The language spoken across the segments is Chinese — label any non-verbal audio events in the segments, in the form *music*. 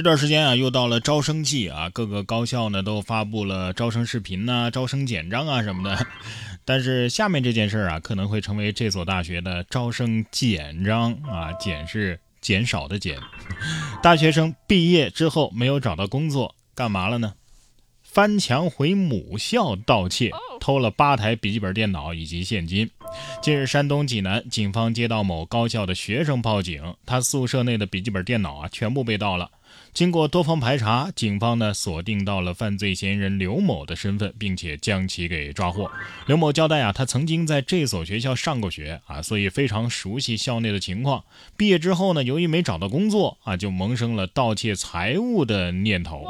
这段时间啊，又到了招生季啊，各个高校呢都发布了招生视频呐、招生简章啊什么的。*laughs* 但是下面这件事啊，可能会成为这所大学的招生简章啊，简是减少的减。*laughs* 大学生毕业之后没有找到工作，干嘛了呢？翻墙回母校盗窃，偷了八台笔记本电脑以及现金。近日，山东济南警方接到某高校的学生报警，他宿舍内的笔记本电脑啊全部被盗了。经过多方排查，警方呢锁定到了犯罪嫌疑人刘某的身份，并且将其给抓获。刘某交代啊，他曾经在这所学校上过学啊，所以非常熟悉校内的情况。毕业之后呢，由于没找到工作啊，就萌生了盗窃财物的念头，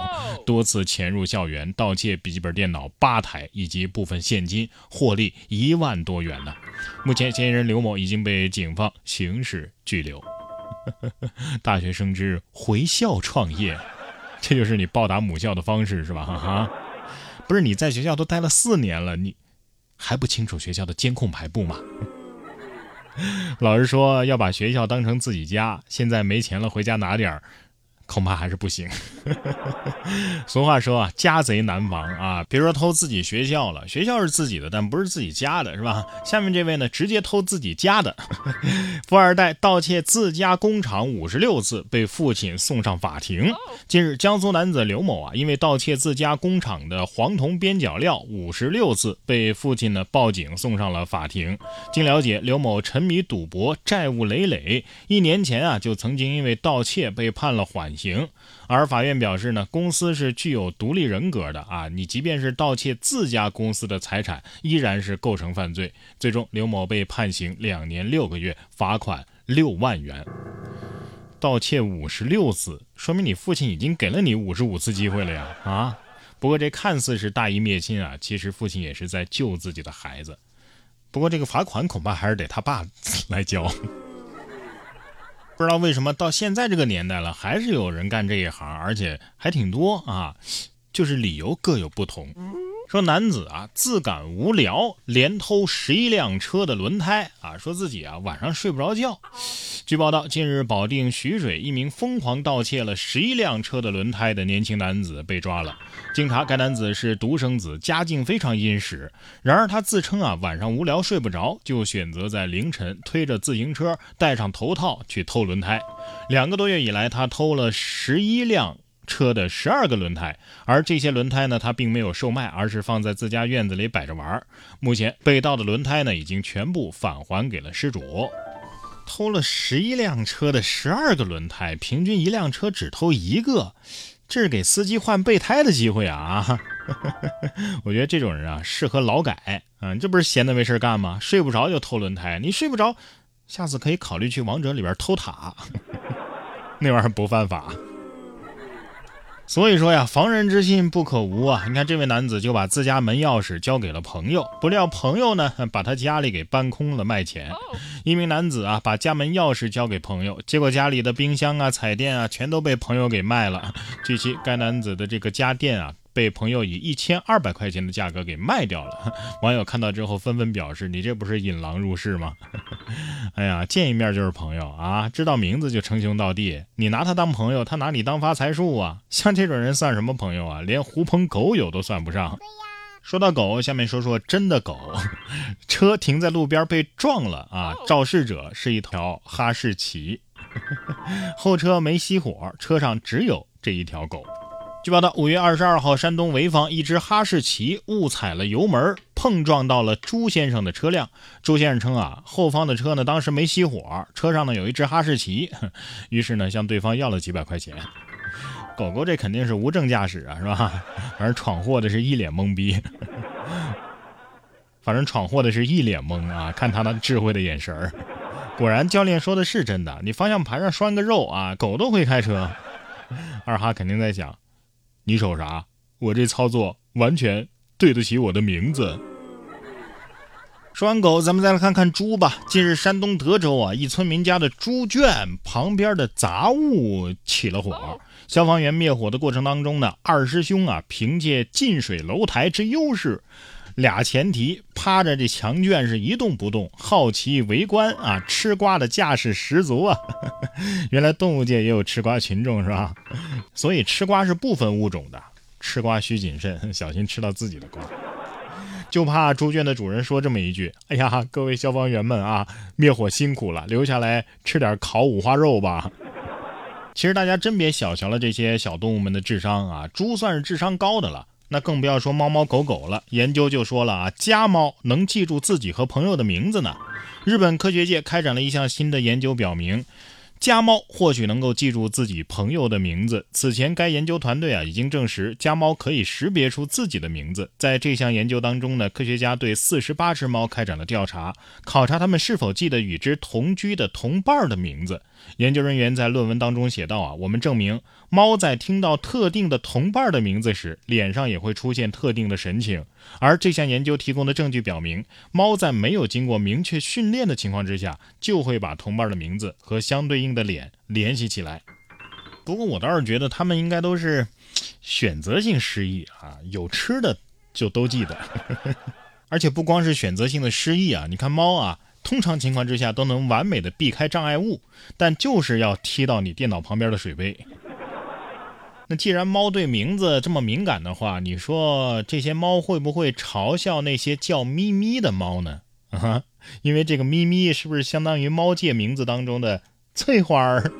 多次潜入校园盗窃笔记本电脑八台以及部分现金，获利一万多元呢。目前，嫌疑人刘某已经被警方刑事拘留。*laughs* 大学生之回校创业，这就是你报答母校的方式是吧？哈，不是你在学校都待了四年了，你还不清楚学校的监控排布吗？*laughs* 老师说要把学校当成自己家，现在没钱了，回家拿点儿。恐怕还是不行。*laughs* 俗话说啊，家贼难防啊！别说偷自己学校了，学校是自己的，但不是自己家的，是吧？下面这位呢，直接偷自己家的，富二代盗窃自家工厂五十六次，被父亲送上法庭。近日，江苏男子刘某啊，因为盗窃自家工厂的黄铜边角料五十六次，被父亲呢报警送上了法庭。经了解，刘某沉迷赌博，债务累累，一年前啊，就曾经因为盗窃被判了缓。刑，而法院表示呢，公司是具有独立人格的啊，你即便是盗窃自家公司的财产，依然是构成犯罪。最终，刘某被判刑两年六个月，罚款六万元。盗窃五十六次，说明你父亲已经给了你五十五次机会了呀啊！不过这看似是大义灭亲啊，其实父亲也是在救自己的孩子。不过这个罚款恐怕还是得他爸 *laughs* 来交。不知道为什么到现在这个年代了，还是有人干这一行，而且还挺多啊，就是理由各有不同。说男子啊自感无聊，连偷十一辆车的轮胎啊，说自己啊晚上睡不着觉。据报道，近日保定徐水一名疯狂盗窃了十一辆车的轮胎的年轻男子被抓了。经查，该男子是独生子，家境非常殷实。然而他自称啊晚上无聊睡不着，就选择在凌晨推着自行车，戴上头套去偷轮胎。两个多月以来，他偷了十一辆。车的十二个轮胎，而这些轮胎呢，他并没有售卖，而是放在自家院子里摆着玩。目前被盗的轮胎呢，已经全部返还给了失主。偷了十一辆车的十二个轮胎，平均一辆车只偷一个，这是给司机换备胎的机会啊！*laughs* 我觉得这种人啊，适合劳改。嗯，这不是闲的没事干吗？睡不着就偷轮胎，你睡不着，下次可以考虑去王者里边偷塔，*laughs* 那玩意儿不犯法。所以说呀，防人之心不可无啊！你看这位男子就把自家门钥匙交给了朋友，不料朋友呢 *laughs* 把他家里给搬空了卖钱。一名男子啊把家门钥匙交给朋友，结果家里的冰箱啊、彩电啊全都被朋友给卖了。*laughs* 据悉，该男子的这个家电啊。被朋友以一千二百块钱的价格给卖掉了，*laughs* 网友看到之后纷纷表示：“你这不是引狼入室吗？” *laughs* 哎呀，见一面就是朋友啊，知道名字就称兄道弟。你拿他当朋友，他拿你当发财树啊！像这种人算什么朋友啊？连狐朋狗友都算不上。说到狗，下面说说真的狗。*laughs* 车停在路边被撞了啊！肇事者是一条哈士奇，后车没熄火，车上只有这一条狗。据报道，五月二十二号，山东潍坊一只哈士奇误踩了油门，碰撞到了朱先生的车辆。朱先生称啊，后方的车呢当时没熄火，车上呢有一只哈士奇，*laughs* 于是呢向对方要了几百块钱。狗狗这肯定是无证驾驶啊，是吧？*laughs* 反正闯祸的是一脸懵逼，*laughs* 反正闯祸的是一脸懵啊！看他那智慧的眼神儿，果然教练说的是真的，你方向盘上拴个肉啊，狗都会开车。二哈肯定在想。你瞅啥？我这操作完全对得起我的名字。说完狗，咱们再来看看猪吧。近日，山东德州啊，一村民家的猪圈旁边的杂物起了火。消防员灭火的过程当中呢，二师兄啊，凭借近水楼台之优势，俩前提趴着这墙圈是一动不动，好奇围观啊，吃瓜的架势十足啊。*laughs* 原来动物界也有吃瓜群众是吧？所以吃瓜是不分物种的，吃瓜需谨慎，小心吃到自己的瓜。就怕猪圈的主人说这么一句：“哎呀，各位消防员们啊，灭火辛苦了，留下来吃点烤五花肉吧。”其实大家真别小瞧了这些小动物们的智商啊，猪算是智商高的了，那更不要说猫猫狗狗了。研究就说了啊，家猫能记住自己和朋友的名字呢。日本科学界开展了一项新的研究，表明。家猫或许能够记住自己朋友的名字。此前，该研究团队啊已经证实，家猫可以识别出自己的名字。在这项研究当中呢，科学家对四十八只猫开展了调查，考察它们是否记得与之同居的同伴的名字。研究人员在论文当中写道啊，我们证明。猫在听到特定的同伴的名字时，脸上也会出现特定的神情。而这项研究提供的证据表明，猫在没有经过明确训练的情况之下，就会把同伴的名字和相对应的脸联系起来。不过，我倒是觉得它们应该都是选择性失忆啊，有吃的就都记得。*laughs* 而且不光是选择性的失忆啊，你看猫啊，通常情况之下都能完美的避开障碍物，但就是要踢到你电脑旁边的水杯。那既然猫对名字这么敏感的话，你说这些猫会不会嘲笑那些叫咪咪的猫呢？啊，因为这个咪咪是不是相当于猫界名字当中的翠花儿？